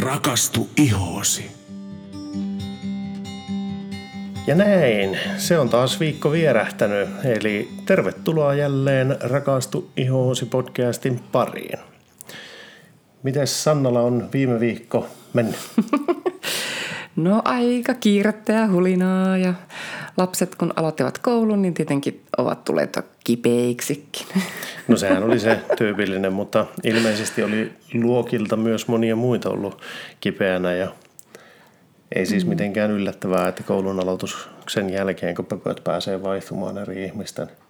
Rakastu ihoosi. Ja näin, se on taas viikko vierähtänyt, eli tervetuloa jälleen Rakastu ihoosi podcastin pariin. Mites Sannalla on viime viikko mennyt? No aika kiirettä ja hulinaa ja lapset kun aloittivat koulun, niin tietenkin ovat tulleet kipeiksikin. No sehän oli se tyypillinen, mutta ilmeisesti oli luokilta myös monia muita ollut kipeänä ja ei siis mm. mitenkään yllättävää, että koulun aloituksen jälkeen, kun pöpöt pääsee vaihtumaan eri ihmisten –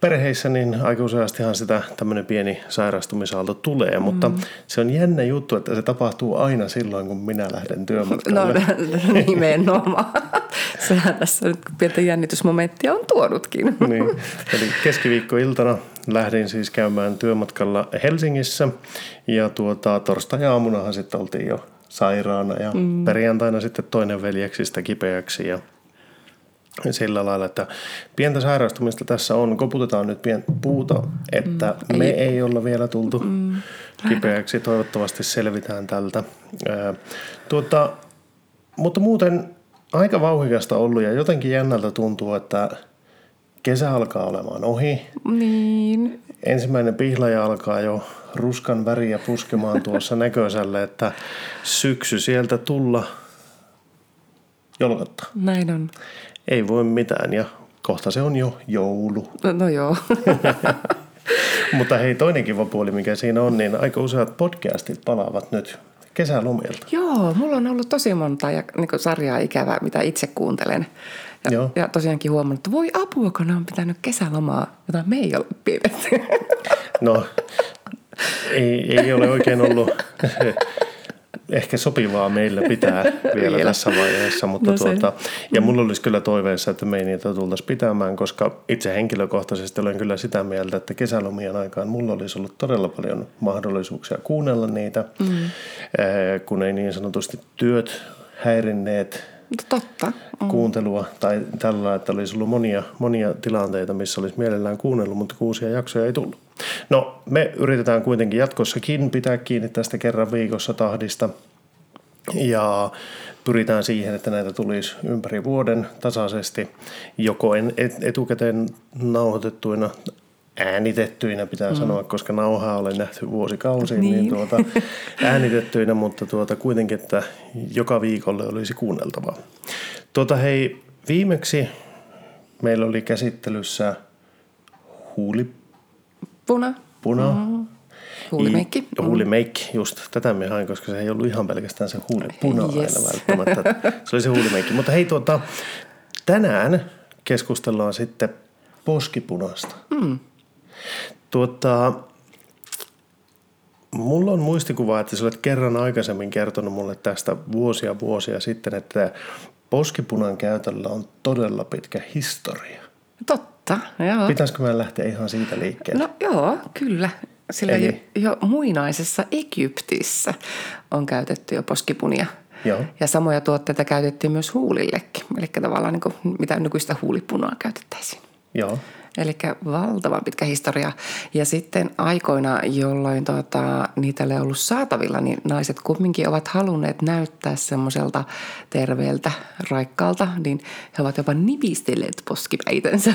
perheissä niin aika useastihan sitä tämmöinen pieni sairastumisaalto tulee, mutta mm. se on jännä juttu, että se tapahtuu aina silloin, kun minä lähden työmatkalle. No nimenomaan. Sehän tässä nyt pientä jännitysmomenttia on tuonutkin. Niin. Eli keskiviikkoiltana lähdin siis käymään työmatkalla Helsingissä ja tuota, torstai-aamunahan sitten oltiin jo sairaana ja mm. perjantaina sitten toinen veljeksistä kipeäksi ja – sillä lailla, että pientä sairastumista tässä on. Koputetaan nyt pientä puuta, että mm, me ei, ei olla vielä tultu mm, kipeäksi. Toivottavasti selvitään tältä. Tuota, mutta muuten aika vauhikasta ollut ja jotenkin jännältä tuntuu, että kesä alkaa olemaan ohi. Niin. Ensimmäinen pihlaja alkaa jo ruskan väriä puskemaan tuossa näköiselle, että syksy sieltä tulla jolkottaa. Näin on ei voi mitään ja kohta se on jo joulu. No, no joo. Mutta hei, toinen kiva puoli, mikä siinä on, niin aika useat podcastit palaavat nyt kesälomilta. Joo, mulla on ollut tosi monta ja, niin sarjaa ikävää, mitä itse kuuntelen. Ja, Joo. ja tosiaankin huomannut, että voi apua, kun ne on pitänyt kesälomaa, jota me ei ole pidetty. No, ei, ei ole oikein ollut ehkä sopivaa meillä pitää vielä, vielä. tässä vaiheessa, mutta no tuota, ja mulla olisi kyllä toiveessa, että me ei niitä tultaisi pitämään, koska itse henkilökohtaisesti olen kyllä sitä mieltä, että kesälomien aikaan mulla olisi ollut todella paljon mahdollisuuksia kuunnella niitä, mm. kun ei niin sanotusti työt häirinneet Totta. Mm. kuuntelua tai tällä, että olisi ollut monia, monia tilanteita, missä olisi mielellään kuunnellut, mutta uusia jaksoja ei tullut. No, me yritetään kuitenkin jatkossakin pitää kiinni tästä kerran viikossa tahdista ja pyritään siihen, että näitä tulisi ympäri vuoden tasaisesti, joko etukäteen nauhoitettuina äänitettyinä pitää mm. sanoa, koska nauhaa olen nähty vuosikausiin, niin, niin tuota, äänitettyinä, mutta tuota, kuitenkin, että joka viikolle olisi kuunneltavaa. Tuota, hei, viimeksi meillä oli käsittelyssä huuli... Puna. Puna. Mm. Huulimeikki. I, huulimeikki, just tätä me hain, koska se ei ollut ihan pelkästään se huulipuna yes. aina välttämättä. Se oli se huulimeikki. Mutta hei, tuota, tänään keskustellaan sitten poskipunasta. Mm. Tuota, mulla on muistikuva, että sä olet kerran aikaisemmin kertonut mulle tästä vuosia vuosia sitten, että poskipunan käytöllä on todella pitkä historia. Totta, joo. Pitäisikö mä lähteä ihan siitä liikkeelle? No joo, kyllä. Sillä Eli... jo, jo muinaisessa Egyptissä on käytetty jo poskipunia. Joo. Ja samoja tuotteita käytettiin myös huulillekin. Eli tavallaan niin kuin, mitä nykyistä huulipunaa käytettäisiin. Joo. Eli valtavan pitkä historia. Ja sitten aikoina, jolloin tota, niitä ei ollut saatavilla, niin naiset kumminkin ovat halunneet näyttää semmoiselta terveeltä, raikkaalta, niin he ovat jopa nipistelleet poskipäitänsä,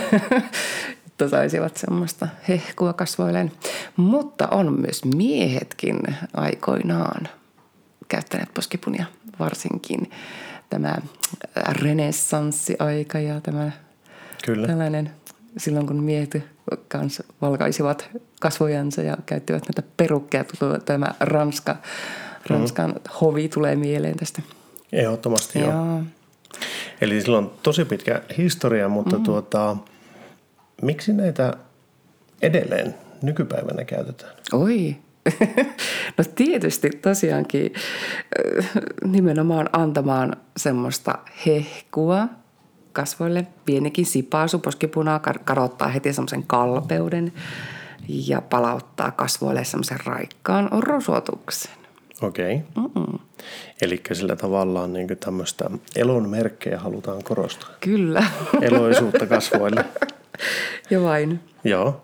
että saisivat semmoista hehkua kasvoilleen. Mutta on myös miehetkin aikoinaan käyttäneet poskipunia, varsinkin tämä renessanssiaika ja tämä Kyllä. tällainen – silloin kun miehet kanssa valkaisivat kasvojansa ja käyttivät näitä perukkeja. Tämä Ranska, Ranskan mm. hovi tulee mieleen tästä. Ehdottomasti joo. joo. Eli sillä on tosi pitkä historia, mutta mm. tuota, miksi näitä edelleen nykypäivänä käytetään? Oi, no tietysti tosiaankin nimenomaan antamaan semmoista hehkua – kasvoille. Pienikin sipaasu poskipunaa kadottaa heti semmoisen kalpeuden ja palauttaa kasvoille semmoisen raikkaan rosotuksen. Okei. Okay. Eli sillä tavallaan niin tämmöistä elon merkkejä halutaan korostaa. Kyllä. Eloisuutta kasvoille. ja vain. Joo.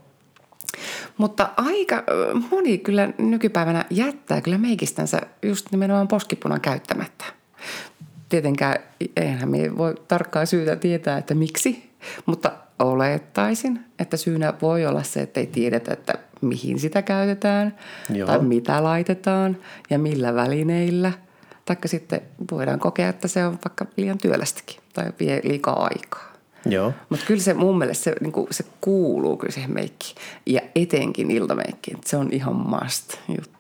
Mutta aika moni kyllä nykypäivänä jättää kyllä meikistänsä just nimenomaan poskipunan käyttämättä. Tietenkään eihän me voi tarkkaa syytä tietää, että miksi, mutta olettaisin, että syynä voi olla se, että ei tiedetä, että mihin sitä käytetään Joo. tai mitä laitetaan ja millä välineillä. Taikka sitten voidaan kokea, että se on vaikka liian työlästäkin tai vie liikaa aikaa. Joo. Mutta kyllä se mun mielestä se, niin se kuuluu kyllä siihen meikkiin. Ja etenkin iltameikkiin. Se on ihan must juttu.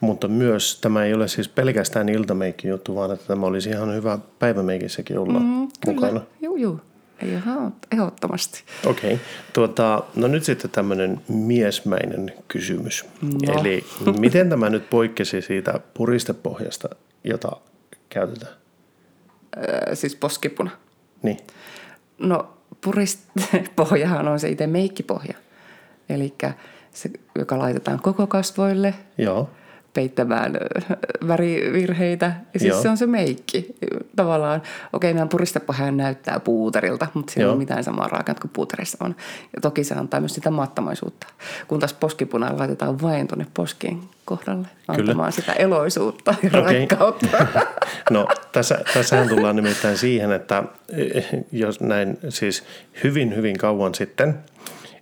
Mutta myös tämä ei ole siis pelkästään iltameikki juttu, vaan että tämä olisi ihan hyvä päivämeikissäkin olla mm, mukana. Juu, juu. Ihan ehdottomasti. Okei. Okay. Tuota, no nyt sitten tämmöinen miesmäinen kysymys. No. Eli miten tämä nyt poikkesi siitä puristepohjasta, jota käytetään? Öö, siis poskipuna. Niin. No puristepohjahan on se itse meikkipohja. Eli se, joka laitetaan koko kasvoille Joo. Peittämään värivirheitä. Ja siis Joo. se on se meikki tavallaan. Okei, meidän puristepohja näyttää puuterilta, mutta siinä ei ole mitään samaa raakaa kuin puuterissa on. Ja toki se antaa myös sitä mattamaisuutta. Kun taas poskipuna laitetaan vain tuonne poskien kohdalle antamaan sitä eloisuutta ja Okei. rakkautta. No tässä, tässähän tullaan nimittäin siihen, että eh, jos näin siis hyvin hyvin kauan sitten,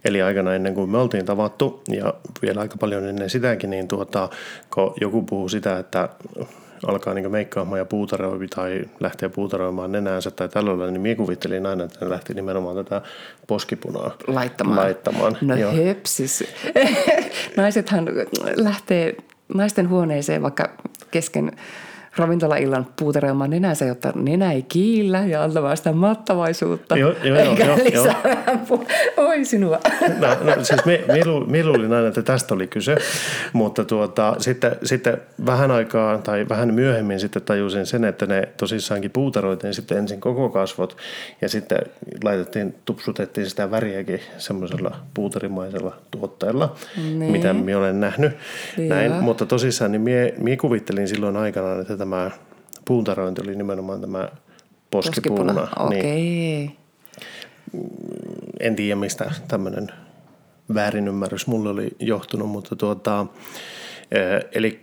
eli aikana ennen kuin me oltiin tavattu ja vielä aika paljon ennen sitäkin, niin tuota, kun joku puhuu sitä, että alkaa niin meikkaamaan ja puutaroi tai lähtee puutaroimaan nenäänsä tai tällä lailla, niin minä kuvittelin aina, että ne lähti nimenomaan tätä poskipunaa laittamaan. laittamaan. No Joo. höpsis. Naisethan lähtee naisten huoneeseen vaikka kesken ravintolaillan puuteroimaan nenänsä, jotta nenä ei kiillä ja antamaan sitä mattavaisuutta. Joo, joo, joo, eikä joo, lisää pu- Oi sinua. No, no siis me, me, lu- me luulin aina, että tästä oli kyse, mutta tuota, sitten, sitten vähän aikaa tai vähän myöhemmin sitten tajusin sen, että ne tosissaankin puutaroitiin sitten ensin koko kasvot ja sitten laitettiin, tupsutettiin sitä väriäkin semmoisella puutarimaisella tuotteella, Niin. mitä minä olen nähnyt. Näin, Joo. mutta tosissaan niin mie, mie kuvittelin silloin aikanaan, että tämä puutarointi oli nimenomaan tämä poskipuna. Poskipuna. Okei. Okay. en tiedä mistä tämmöinen väärinymmärrys mulle oli johtunut, mutta tuota, eli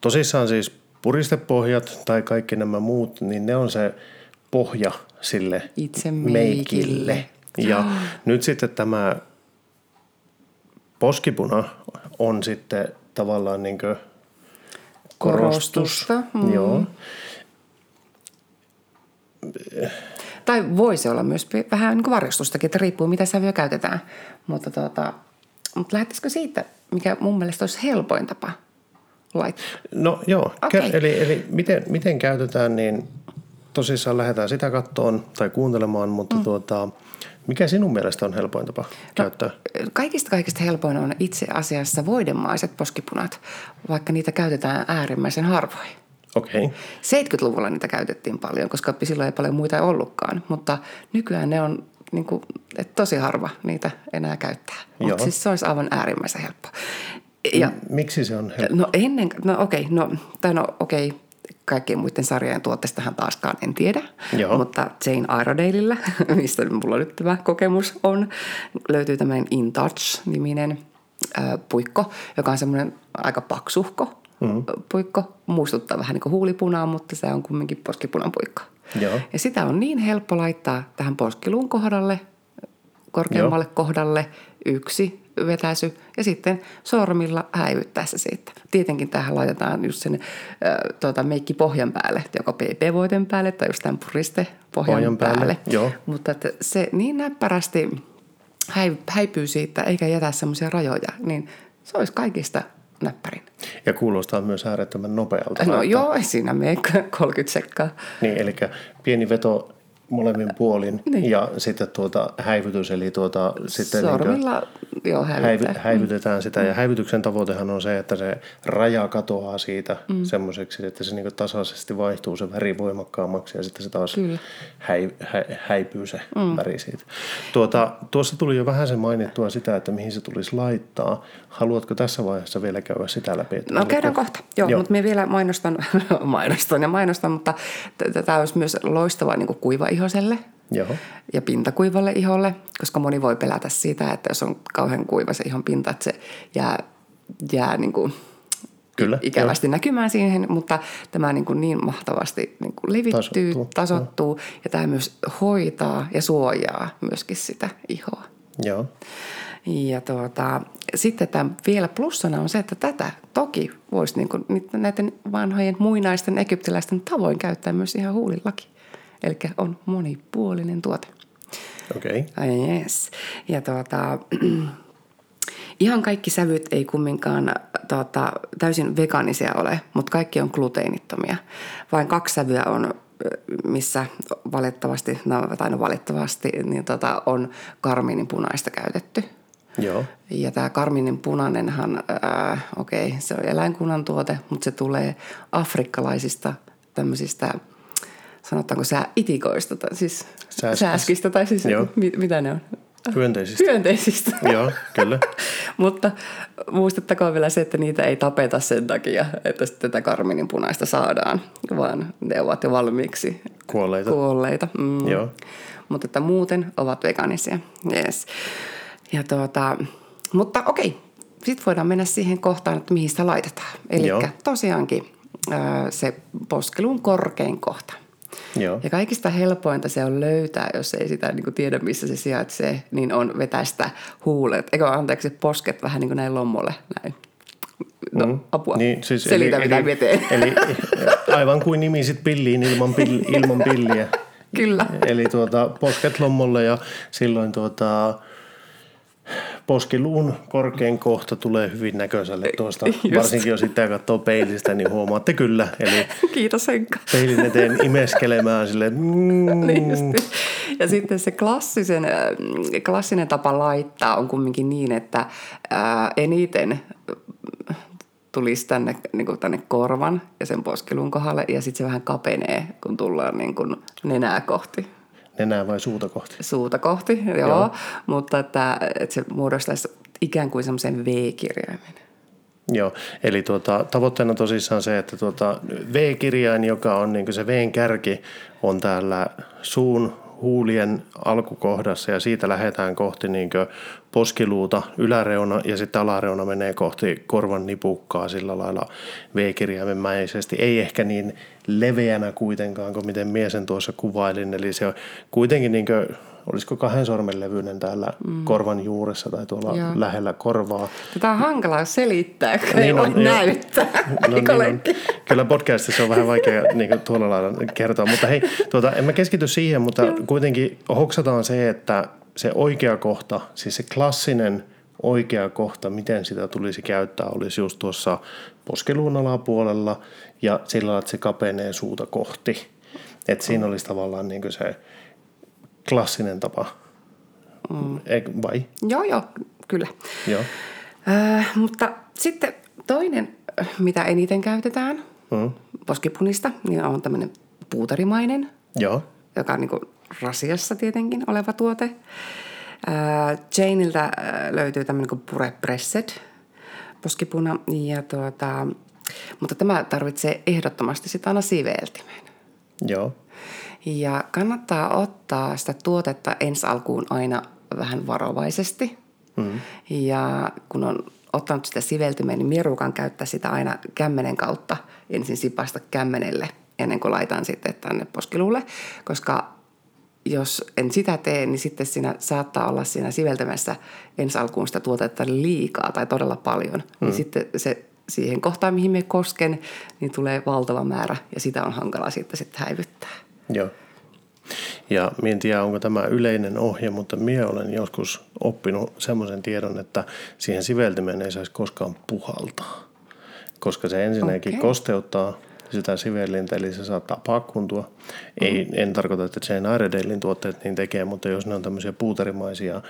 tosissaan siis puristepohjat tai kaikki nämä muut, niin ne on se pohja sille Itse meikille. Ja nyt sitten tämä poskipuna on sitten tavallaan niin korostus. Korostusta, mm. Joo. Tai voi se olla myös vähän niin kuin varjostustakin, että riippuu mitä sävyä käytetään. Mutta, tuota, mutta lähtisikö siitä, mikä mun mielestä olisi helpoin tapa laittaa? No joo, okay. eli, eli miten, miten käytetään, niin tosissaan lähdetään sitä kattoon tai kuuntelemaan, mutta mm. tuota, mikä sinun mielestä on helpoin tapa käyttää? Kaikista kaikista helpoin on itse asiassa voidemaiset poskipunat, vaikka niitä käytetään äärimmäisen harvoin. Okei, okay. 70-luvulla niitä käytettiin paljon, koska silloin ei paljon muita ollutkaan, mutta nykyään ne on niin kuin, että tosi harva niitä enää käyttää. Mutta siis se olisi aivan äärimmäisen helppo. Ja, miksi se on helppo? no ennen, no okei, no, tai no okei, kaikkien muiden sarjojen tuotteistahan taaskaan en tiedä, Joo. mutta Jane Iredaleillä, mistä mulla nyt tämä kokemus on, löytyy tämmöinen In Touch-niminen puikko, joka on semmoinen aika paksuhko mm. puikko. Muistuttaa vähän niin kuin huulipunaa, mutta se on kumminkin poskipunan puikko. Joo. Ja sitä on niin helppo laittaa tähän poskiluun kohdalle, korkeammalle Joo. kohdalle, yksi vetäisy ja sitten sormilla häivyttää se siitä. Tietenkin tähän laitetaan just sen äh, tuota, meikki pohjan päälle, joko PP-voiten päälle tai just tämän puriste pohjan, Pohjan päälle, päälle. joo. Mutta että se niin näppärästi häi, häipyy siitä eikä jätä semmoisia rajoja, niin se olisi kaikista näppärin. Ja kuulostaa myös äärettömän nopealta. No että- joo, ei siinä mene 30 sekkaa. Niin, eli pieni veto molemmin puolin Niin. ja sitten tuota häivytys, eli tuota sitten niin Sormilla joo häivy, häivyttää. häivytetään sitä. Ja häivytyksen tavoitehan on se, että se raja katoaa siitä mm. semmoiseksi, että se niin tasaisesti vaihtuu se väri voimakkaammaksi ja sitten se taas Kyllä. häi, hä, häipyy se mm. väri siitä. Tuota, tuossa tuli jo vähän se mainittua sitä, että mihin se tulisi laittaa. Haluatko tässä vaiheessa vielä käydä sitä läpi? että No käydään kohta. Joo, Joo. mutta me vielä mainostan, mainostan ja mainostan, mutta tämä olisi myös loistava niin kuivaihoselle. Joo. ja pintakuivalle iholle, koska moni voi pelätä sitä, että jos on kauhean kuiva se ihon pinta, että se jää, jää niin kuin Kyllä, ikävästi joo. näkymään siihen, mutta tämä niin, kuin niin mahtavasti niin kuin levittyy, tasoittuu, tasoittuu ja tämä myös hoitaa ja suojaa myöskin sitä ihoa. Joo. Ja tuota, sitten tämä vielä plussana on se, että tätä toki voisi niin kuin näiden vanhojen muinaisten egyptiläisten tavoin käyttää myös ihan huulillakin. Eli on monipuolinen tuote. Okei. Okay. Ai yes. Ja tuota, ihan kaikki sävyt ei kumminkaan tuota, täysin vegaanisia ole, mutta kaikki on gluteenittomia. Vain kaksi sävyä on missä valitettavasti, no, tai no valitettavasti, niin tota, on karmiinin punaista käytetty. Joo. Ja tämä karminin punainenhan, äh, okei, okay, se on eläinkunnan tuote, mutta se tulee afrikkalaisista tämmöisistä, sanotaanko sää itikoista, tai siis Sääskistä. sääskistä, tai siis Joo. mit, mitä ne on? Hyönteisistä. Hyönteisistä. Joo, kyllä. Mutta muistettakoon vielä se, että niitä ei tapeta sen takia, että tätä karminin punaista saadaan, vaan ne ovat jo valmiiksi Kuolleita. kuolleita. Mm. Joo. Mutta että muuten ovat vegaanisia. Yes. Ja tuota, mutta okei, sitten voidaan mennä siihen kohtaan, että mihin sitä laitetaan. Eli tosiaankin se poskelun korkein kohta. Joo. Ja kaikista helpointa se on löytää, jos ei sitä niin kuin tiedä, missä se sijaitsee, niin on vetää sitä huulet, eikö anteeksi, posket vähän niin kuin näin lommolle, näin. No, mm. apua. Niin, siis Selitä, eli, mitä eli, veteen. Eli aivan kuin nimisit pilliin ilman, pill, ilman pilliä. Kyllä. Eli tuota, posket lommolle ja silloin tuota, poskiluun korkein kohta tulee hyvin näköiselle tuosta. Just. Varsinkin jos sitten katsoo peilistä, niin huomaatte kyllä. Eli Kiitos Henkka. peilin eteen imeskelemään silleen, mm, Niin. Ja sitten se klassisen, äh, klassinen tapa laittaa on kumminkin niin, että ää, eniten äh, tulisi tänne, niin kuin tänne korvan ja sen poskilun kohdalle ja sitten se vähän kapenee, kun tullaan niin kuin nenää kohti, nenää vai suuta kohti. suuta kohti, joo. Joo. mutta että, että se muodostaisi ikään kuin semmoisen V-kirjaimen. Joo, eli tuota, tavoitteena tosissaan se, että tuota, V-kirjain, joka on niin se Vn kärki, on täällä suun huulien alkukohdassa ja siitä lähdetään kohti niin poskiluuta yläreuna ja sitten alareuna menee kohti korvan nipukkaa sillä lailla V-kirjaimenmäisesti. Ei ehkä niin leveänä kuitenkaan kuin miten mies sen tuossa kuvailin, eli se on kuitenkin niin olisiko kahden sormen levyinen täällä mm. korvan juuressa tai tuolla Joo. lähellä korvaa. Tätä on hankalaa selittää, kun ei Niin voi on, joo. näyttää. No niin on. Kyllä podcastissa on vähän vaikea niin kuin tuolla lailla kertoa, mutta hei, tuota, en mä keskity siihen, mutta kuitenkin hoksataan se, että se oikea kohta, siis se klassinen oikea kohta, miten sitä tulisi käyttää, olisi just tuossa poskeluun alapuolella ja sillä lailla, että se kapenee suuta kohti. Että siinä olisi tavallaan niin kuin se klassinen tapa. Mm. Vai? Joo, joo, kyllä. Joo. Äh, mutta sitten toinen, mitä eniten käytetään Mm. poskipunista, niin on tämmöinen puutarimainen, Joo. joka on niin kuin rasiassa tietenkin oleva tuote. Äh, Janeiltä äh, löytyy tämmöinen kuin Pure Pressed poskipuna, ja tuota, mutta tämä tarvitsee ehdottomasti sitä aina siveltimen. Joo. Ja kannattaa ottaa sitä tuotetta ensi alkuun aina vähän varovaisesti. Mm. Ja kun on ottanut sitä siveltymeen, niin mierukan käyttää sitä aina kämmenen kautta ensin sipasta kämmenelle ennen kuin laitan sitten tänne poskiluulle. Koska jos en sitä tee, niin sitten siinä saattaa olla siinä siveltämässä ensi alkuun sitä tuotetta liikaa tai todella paljon. Mm. Niin sitten se siihen kohtaan, mihin me kosken, niin tulee valtava määrä ja sitä on hankala sitten, sitten häivyttää. Joo. Ja minä en tiedä, onko tämä yleinen ohje, mutta minä olen joskus oppinut semmoisen tiedon, että siihen siveltimeen ei saisi koskaan puhaltaa. Koska se ensinnäkin Okei. kosteuttaa sitä sivellintä, eli se saattaa pakkuntua. Ei, en tarkoita, että Jane Iredalein tuotteet niin tekee, mutta jos ne on tämmöisiä puuterimaisia,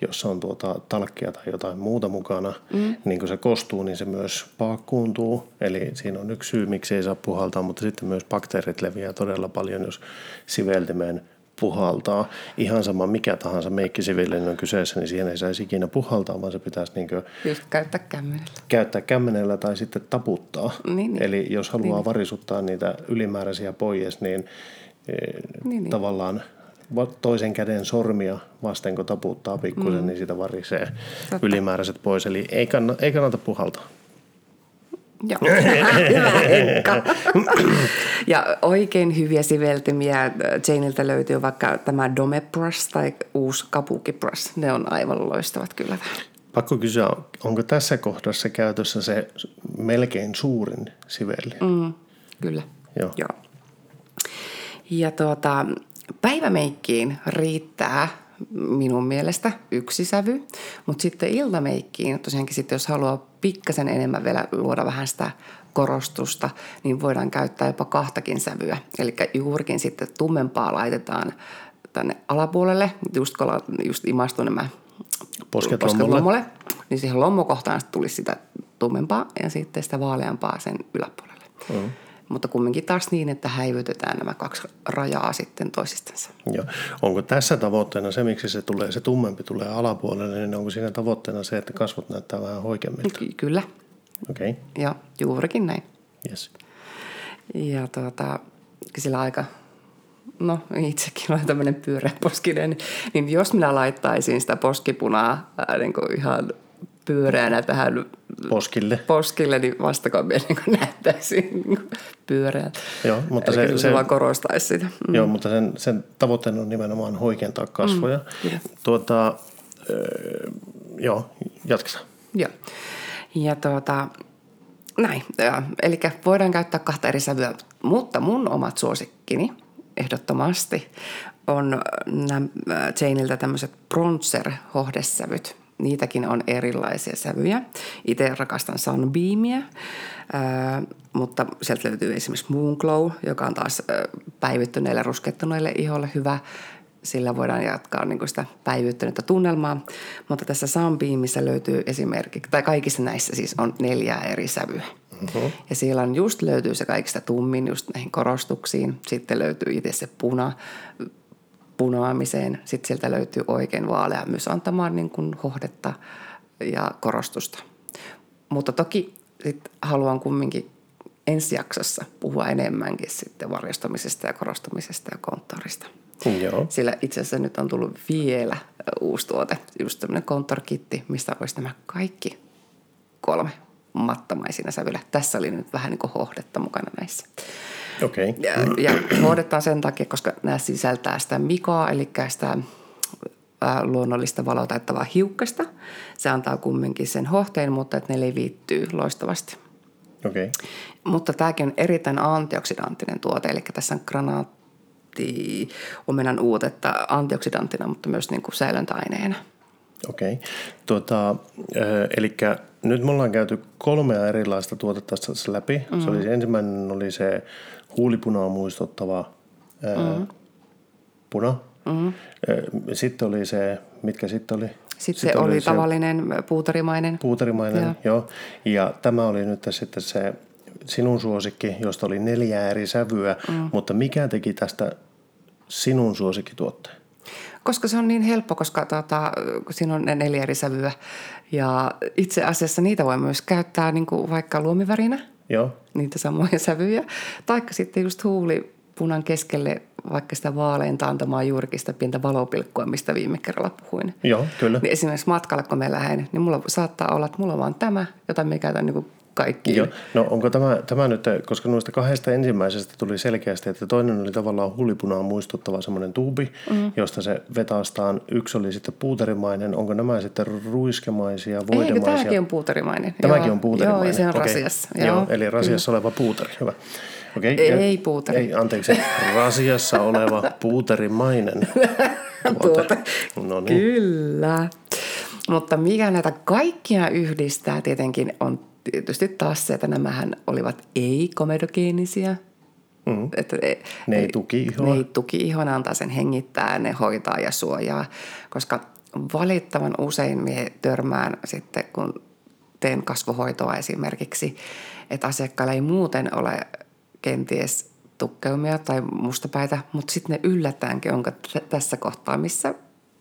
jossa on tuota talkkia tai jotain muuta mukana, mm. niin kun se kostuu, niin se myös pakkuuntuu. Eli siinä on yksi syy, miksi ei saa puhaltaa, mutta sitten myös bakteerit leviää todella paljon, jos siveltimeen puhaltaa. Ihan sama mikä tahansa meikkisivillinen on kyseessä, niin siihen ei saisi ikinä puhaltaa, vaan se pitäisi niin Just käyttää kämmenellä. käyttää kämmenellä tai sitten taputtaa. Niin, niin. Eli jos haluaa varisuttaa niitä ylimääräisiä pois, niin, eh, Niin, niin. tavallaan va- toisen käden sormia vasten, kun taputtaa pikkusen, mm. niin sitä varisee Totta. ylimääräiset pois. Eli ei, kannata, ei kannata puhaltaa. Joo, hyvä Henkka. ja oikein hyviä siveltymiä Janeilta löytyy vaikka tämä Dome Brush tai uusi Kabuki Brush. Ne on aivan loistavat kyllä. Pakko kysyä, onko tässä kohdassa käytössä se melkein suurin sivelli? Mm, kyllä. Joo. Joo. Ja tuota, päivämeikkiin riittää minun mielestä yksi sävy, mutta sitten iltameikkiin, tosiaankin sitten jos haluaa pikkasen enemmän vielä luoda vähän sitä korostusta, niin voidaan käyttää jopa kahtakin sävyä. Eli juurikin sitten tummempaa laitetaan tänne alapuolelle, just kun ollaan just imastu nämä Posket posket lommolle. lommolle, niin siihen lommokohtaan tulisi sitä tummempaa ja sitten sitä vaaleampaa sen yläpuolelle. Mm. Mutta kumminkin taas niin, että häivytetään nämä kaksi rajaa sitten toisistansa. Joo. Onko tässä tavoitteena se, miksi se, tulee, se tummempi tulee alapuolelle, niin onko siinä tavoitteena se, että kasvot näyttää vähän hoikemmilta? Ky- kyllä, Okei, okay. ja juurikin näin. yes. Ja tuota, sillä aika, no itsekin olen tämmöinen pyöreäposkinen, niin, niin jos minä laittaisin sitä poskipunaa ää, niin kuin ihan pyöreänä tähän Poskille. poskille, niin vastako minä niin näyttäisi niin pyöreältä. Joo, mutta Eli se- kyllä se- vaan korostaisi sitä. Mm. Joo, mutta sen, sen tavoitteena on nimenomaan hoikentaa kasvoja. Mm, tuota, öö, joo, jatketaan. Joo. Ja tuota, näin. Eli voidaan käyttää kahta eri sävyä, mutta mun omat suosikkini ehdottomasti on nämä Janeilta tämmöiset bronzer-hohdesävyt. Niitäkin on erilaisia sävyjä. Itse rakastan Sunbeamia, ää, mutta sieltä löytyy esimerkiksi Moonglow, joka on taas ää, päivittyneille ruskettuneille iholle hyvä sillä voidaan jatkaa niin kuin sitä päivyyttänyttä tunnelmaa. Mutta tässä Sunbeamissa löytyy esimerkiksi, tai kaikissa näissä siis on neljää eri sävyä. Uh-huh. Ja siellä on just löytyy se kaikista tummin just näihin korostuksiin. Sitten löytyy itse se puna punoamiseen. Sitten sieltä löytyy oikein vaalea myös antamaan niin kuin hohdetta ja korostusta. Mutta toki sit haluan kumminkin ensi jaksossa puhua enemmänkin sitten varjostamisesta ja korostumisesta ja konttorista. Joo. Sillä itse asiassa nyt on tullut vielä uusi tuote, just tämmöinen konttorkitti, mistä olisi nämä kaikki kolme mattamaisina sävyllä. Tässä oli nyt vähän niin kuin hohdetta mukana näissä. Okay. Ja, ja hohdetta sen takia, koska nämä sisältää sitä mikoa, eli sitä luonnollista valotaittavaa hiukkasta. Se antaa kumminkin sen hohteen, mutta että ne leviittyy loistavasti. Okay. Mutta tämäkin on erittäin antioksidanttinen tuote, eli tässä on granaatti omenan uutetta antioksidanttina, mutta myös niin kuin säilöntäaineena. Okei. Okay. Tuota, eli nyt me ollaan käyty kolmea erilaista tuotetta tässä läpi. Mm-hmm. Se oli, ensimmäinen oli se huulipunaa muistuttava ää, mm-hmm. puna. Mm-hmm. Sitten oli se, mitkä sitten oli? Sitten, sitten oli, oli se tavallinen puuterimainen. Puuterimainen, joo. joo. Ja tämä oli nyt sitten se sinun suosikki, josta oli neljä eri sävyä. Mm. Mutta mikä teki tästä sinun suosikkituotteen? Koska se on niin helppo, koska tota, siinä on ne neljä eri sävyä. Ja itse asiassa niitä voi myös käyttää niin kuin vaikka luomivärinä. Joo. Niitä samoja sävyjä. Taikka sitten just huulipunan keskelle vaikka sitä vaaleinta antamaan juurikin sitä pientä valopilkkua, mistä viime kerralla puhuin. Joo, kyllä. Niin esimerkiksi matkalla, kun me lähden, niin mulla saattaa olla, että mulla on vaan tämä, jota me käytän niin kaikki. Joo. No onko tämä, tämä nyt, koska noista kahdesta ensimmäisestä tuli selkeästi, että toinen oli tavallaan huulipunaa muistuttava semmoinen tuubi, mm. josta se vetastaan. Yksi oli sitten puuterimainen. Onko nämä sitten ruiskemaisia, voidemaisia? Eikö tämäkin on puuterimainen? Tämäkin joo, on puuterimainen. Joo, ja se on Okei. rasiassa. Joo, joo eli rasiassa oleva puuteri, hyvä. Okei. Ei, ja- ei puuteri. Ei, anteeksi, rasiassa oleva puuterimainen. Tuote. No niin. Kyllä. Mutta mikä näitä kaikkia yhdistää tietenkin on tietysti taas se, että nämähän olivat ei-komedogeenisiä. Mm. Että, Ne ei tuki ihoa. Ne ei tuki ihoa, ne antaa sen hengittää, ne hoitaa ja suojaa. Koska valittavan usein me törmään sitten, kun teen kasvohoitoa esimerkiksi, että asiakkailla ei muuten ole kenties tukkeumia tai mustapäitä, mutta sitten ne yllättäenkin onko t- tässä kohtaa, missä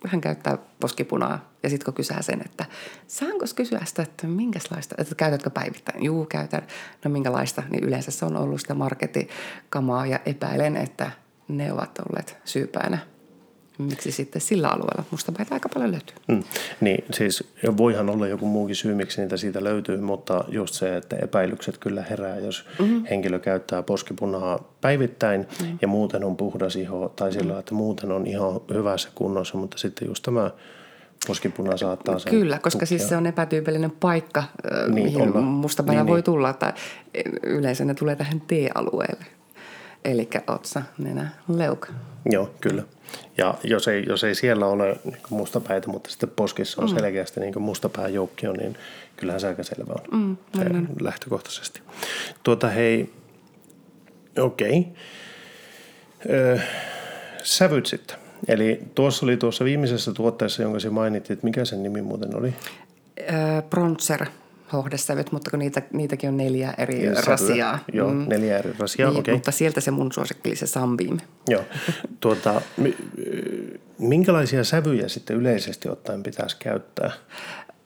hän käyttää poskipunaa. Ja sitten kun kysää sen, että saanko kysyä sitä, että minkälaista, että käytätkö päivittäin? Juu, käytän. No minkälaista? Niin yleensä se on ollut sitä marketikamaa ja epäilen, että ne ovat olleet syypäänä miksi sitten sillä alueella mustapäitä aika paljon löytyy. Mm. Niin, siis voihan olla joku muukin syy, miksi niitä siitä löytyy, mutta just se, että epäilykset kyllä herää, jos mm-hmm. henkilö käyttää poskipunaa päivittäin mm-hmm. ja muuten on puhdas iho tai sillä, mm-hmm. että muuten on ihan hyvässä kunnossa, mutta sitten just tämä poskipuna saattaa sen Kyllä, koska tukea. siis se on epätyypillinen paikka, niin, mihin olla. mustapäivä niin, voi niin. tulla. Tai yleensä ne tulee tähän T-alueelle. Eli otsa, nenä, leuka. Joo, kyllä. Ja jos ei, jos ei siellä ole niin mustapäitä, mutta sitten poskissa on mm. selkeästi niin mustapääjoukkio, niin kyllähän se aika selvä on mm, se lähtökohtaisesti. Tuota hei, okei. Okay. sävyt sitten. Eli tuossa oli tuossa viimeisessä tuotteessa, jonka se mainittiin, että mikä sen nimi muuten oli? Öö, Bronzer hohdesävyt, mutta kun niitä, niitäkin on neljä eri Sävyä. rasiaa. Joo, mm. neljä eri rasiaa, niin, okei. Mutta sieltä se mun suosikki oli se Sunbeam. Joo. Tuota, minkälaisia sävyjä sitten yleisesti ottaen pitäisi käyttää?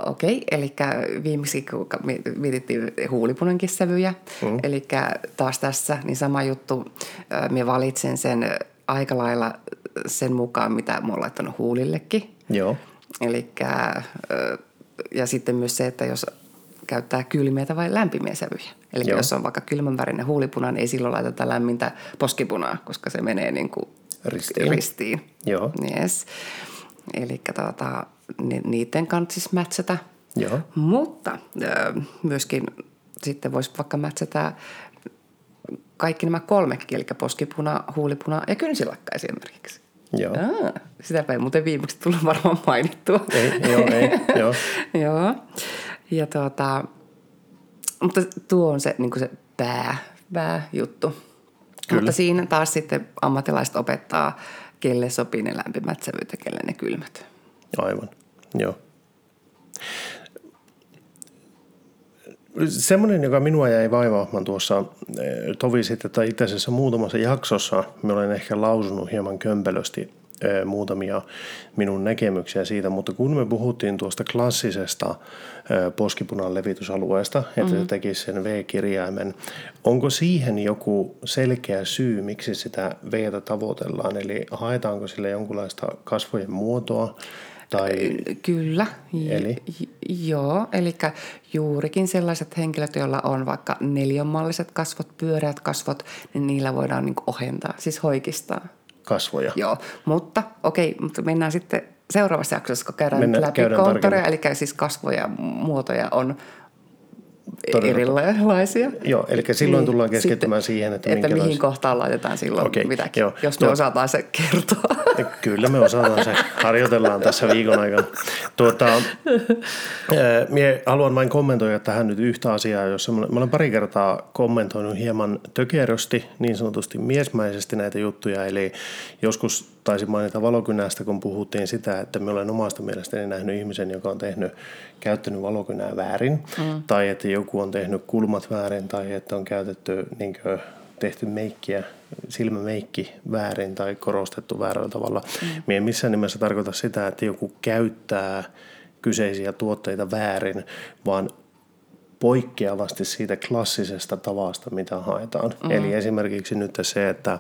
Okei, eli viimeksi kun mietittiin huulipunankin sävyjä, mm. eli taas tässä niin sama juttu, minä valitsen sen aika lailla sen mukaan, mitä mä oon laittanut huulillekin. Joo. Eli ja sitten myös se, että jos käyttää kylmiä vai lämpimiä sävyjä. Eli Joo. jos on vaikka kylmänvärinen huulipuna, niin ei silloin laiteta lämmintä poskipunaa, koska se menee niin kuin ristiin. ristiin. Joo. Yes. Eli tuota, niiden kanssa siis mätsätä. Joo. Mutta myöskin sitten voisi vaikka mätsätä kaikki nämä kolmekin, eli poskipuna, huulipuna ja kynsilakka esimerkiksi. Joo. Ah, sitäpä ei muuten viimeksi tullut varmaan mainittua. Ei, joo, ei, joo. joo. Ja tuota, mutta tuo on se, niin se pää, pääjuttu. Kyllä. Mutta siinä taas sitten ammattilaiset opettaa, kelle sopii ne lämpimät sävyt ja kelle ne kylmät. Aivan, joo. Semmoinen, joka minua jäi vaivaamaan tuossa eh, tovi sitten, tai itse asiassa muutamassa jaksossa, me olen ehkä lausunut hieman kömpelösti muutamia minun näkemyksiä siitä, mutta kun me puhuttiin tuosta klassisesta poskipunan levitysalueesta, että mm-hmm. se tekisi sen V-kirjaimen, onko siihen joku selkeä syy, miksi sitä v tavoitellaan, eli haetaanko sille jonkunlaista kasvojen muotoa, tai... Kyllä, eli? joo. Eli juurikin sellaiset henkilöt, joilla on vaikka neljänmalliset kasvot, pyöreät kasvot, niin niillä voidaan niin ohentaa, siis hoikistaa. Kasvoja. Joo, mutta okei, mutta mennään sitten seuraavassa jaksossa, kun käydään Mennään, läpi käydään konttoria, eli siis kasvoja, muotoja on Todella. erilaisia. Joo, eli silloin niin, tullaan keskittymään sitten, siihen, että, että mihin kohtaan laitetaan silloin okay, mitäkin, joo. jos me Tuo, osataan se kertoa. Kyllä me osataan se, harjoitellaan tässä viikon aikana. Tuota, mie haluan vain kommentoida tähän nyt yhtä asiaa, jossa mä olen pari kertaa kommentoinut hieman tökerösti, niin sanotusti miesmäisesti näitä juttuja, eli joskus taisin mainita valokynästä, kun puhuttiin sitä, että me olen omasta mielestäni nähnyt ihmisen, joka on tehnyt, käyttänyt valokynää väärin, mm. tai että joku on tehnyt kulmat väärin, tai että on käytetty niin kuin, tehty meikkiä, silmämeikki väärin tai korostettu väärällä tavalla. Mm. Me ei missään nimessä tarkoita sitä, että joku käyttää kyseisiä tuotteita väärin, vaan poikkeavasti siitä klassisesta tavasta, mitä haetaan. Mm. Eli esimerkiksi nyt se, että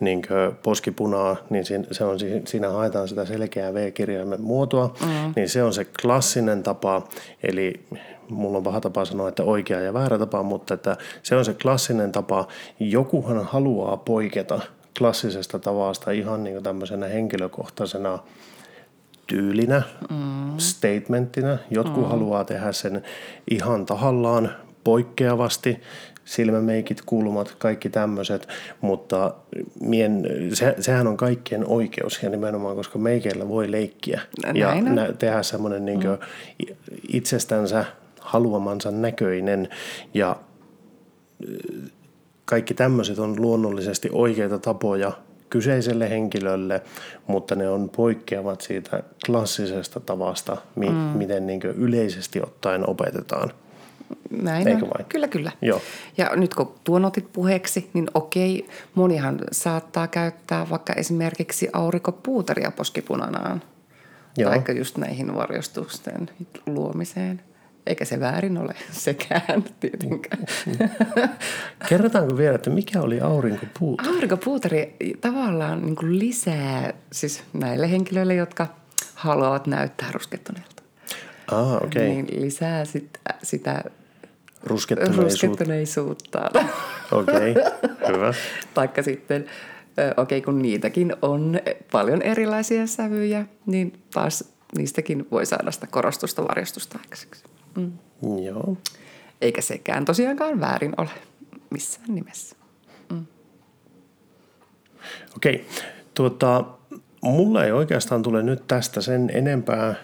niin poskipunaa, niin se on, siinä haetaan sitä selkeää V-kirjaimen muotoa, mm. niin se on se klassinen tapa, eli mulla on paha tapa sanoa, että oikea ja väärä tapa, mutta että se on se klassinen tapa. Jokuhan haluaa poiketa klassisesta tavasta ihan niin kuin tämmöisenä henkilökohtaisena tyylinä, mm. statementtina. Jotkut mm. haluaa tehdä sen ihan tahallaan poikkeavasti, silmämeikit, kulmat, kaikki tämmöiset, mutta mien, se, sehän on kaikkien oikeus ja nimenomaan, koska meikeillä voi leikkiä Näin ja nä, tehdä semmoinen niin mm. itsestänsä haluamansa näköinen ja kaikki tämmöiset on luonnollisesti oikeita tapoja kyseiselle henkilölle, mutta ne on poikkeavat siitä klassisesta tavasta, mi- mm. miten niin yleisesti ottaen opetetaan. Näin Eikö vain? Kyllä, kyllä. Joo. Ja nyt kun tuon otit puheeksi, niin okei, monihan saattaa käyttää vaikka esimerkiksi aurinkopuutaria poskipunanaan. Joo. Vaikka just näihin varjostusten luomiseen. Eikä se väärin ole sekään tietenkään. Kerrotaanko vielä, että mikä oli aurinkopuuta? Aurinkopuuteri tavallaan niin kuin lisää siis näille henkilöille, jotka haluavat näyttää ruskettuneelta. Ah. Okay. Niin lisää sit, sitä Ruskettuneisuutta. ruskettuneisuutta. Okei, okay. hyvä. Taikka sitten, okei kun niitäkin on paljon erilaisia sävyjä, niin taas niistäkin voi saada sitä korostusta varjostusta aikaiseksi. Mm. Joo. Eikä sekään tosiaankaan väärin ole missään nimessä. Okei, tuota, mulla ei oikeastaan tule nyt tästä sen enempää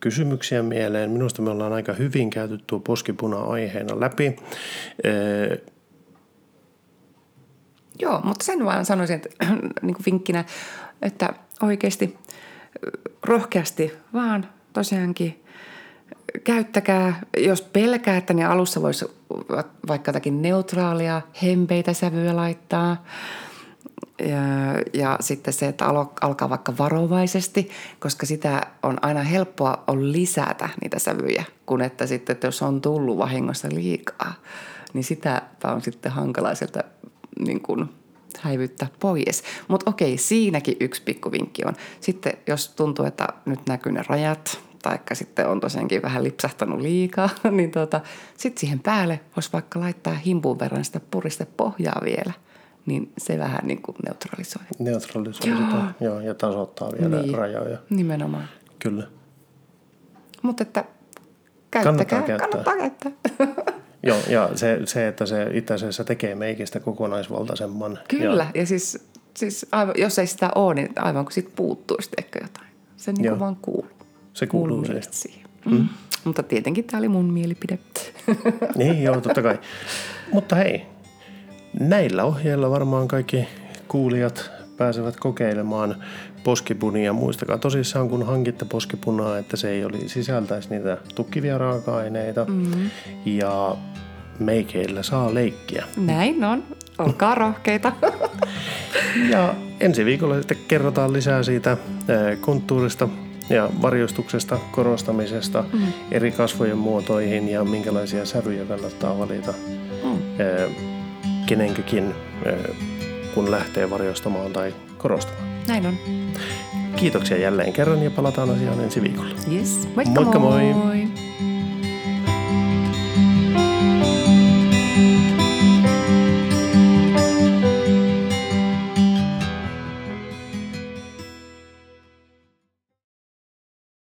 kysymyksiä mieleen. Minusta me ollaan aika hyvin käyty tuo poskipuna-aiheena läpi. Ee, Joo, mutta sen vaan sanoisin, että niin kuin vinkkinä, että oikeasti rohkeasti vaan tosiaankin käyttäkää, jos pelkäätte, niin alussa voisi vaikka jotakin neutraalia, hempeitä sävyjä laittaa. Ja, ja sitten se, että alo, alkaa vaikka varovaisesti, koska sitä on aina helppoa on lisätä niitä sävyjä, kun että sitten, että jos on tullut vahingossa liikaa, niin sitä on sitten hankalaa sieltä niin kuin häivyttää pois. Mutta okei, siinäkin yksi pikkuvinkki on. Sitten jos tuntuu, että nyt näkyy ne rajat, taikka sitten on tosiaankin vähän lipsahtanut liikaa, niin tota, sitten siihen päälle voisi vaikka laittaa himpun verran sitä puristepohjaa vielä, niin se vähän niin kuin neutralisoi. neutralisoi sitä joo, ja tasoittaa vielä niin. rajoja. Nimenomaan. Kyllä. Mutta että käyttäkää, Kannattaa kannattaa käyttää. käyttää. Joo, ja se, se, että se itse asiassa tekee meikistä kokonaisvaltaisemman. Kyllä, Ja, ja siis, siis aivan, jos ei sitä ole, niin aivan kuin siitä puuttuisi ehkä jotain. Se niin Joo. kuin vaan kuuluu. Se kuuluu siihen. siihen. Mm. Mutta tietenkin tämä oli mun mielipide. niin, joo, totta kai. Mutta hei, näillä ohjeilla varmaan kaikki kuulijat pääsevät kokeilemaan poskipunia. Muistakaa tosissaan, kun hankitte poskipunaa, että se ei oli, sisältäisi niitä tukkivia raaka-aineita. Mm-hmm. Ja meikeillä saa leikkiä. Näin on. Olkaa rohkeita. Ja ensi viikolla sitten kerrotaan lisää siitä eh, konttuurista ja varjostuksesta, korostamisesta, mm. eri kasvojen muotoihin ja minkälaisia sävyjä kannattaa valita Mm. kenenkäkin, eh, kun lähtee varjostamaan tai korostamaan. Näin on. Kiitoksia jälleen kerran ja palataan asiaan ensi viikolla. Yes. Moikka Moikka moi. moi.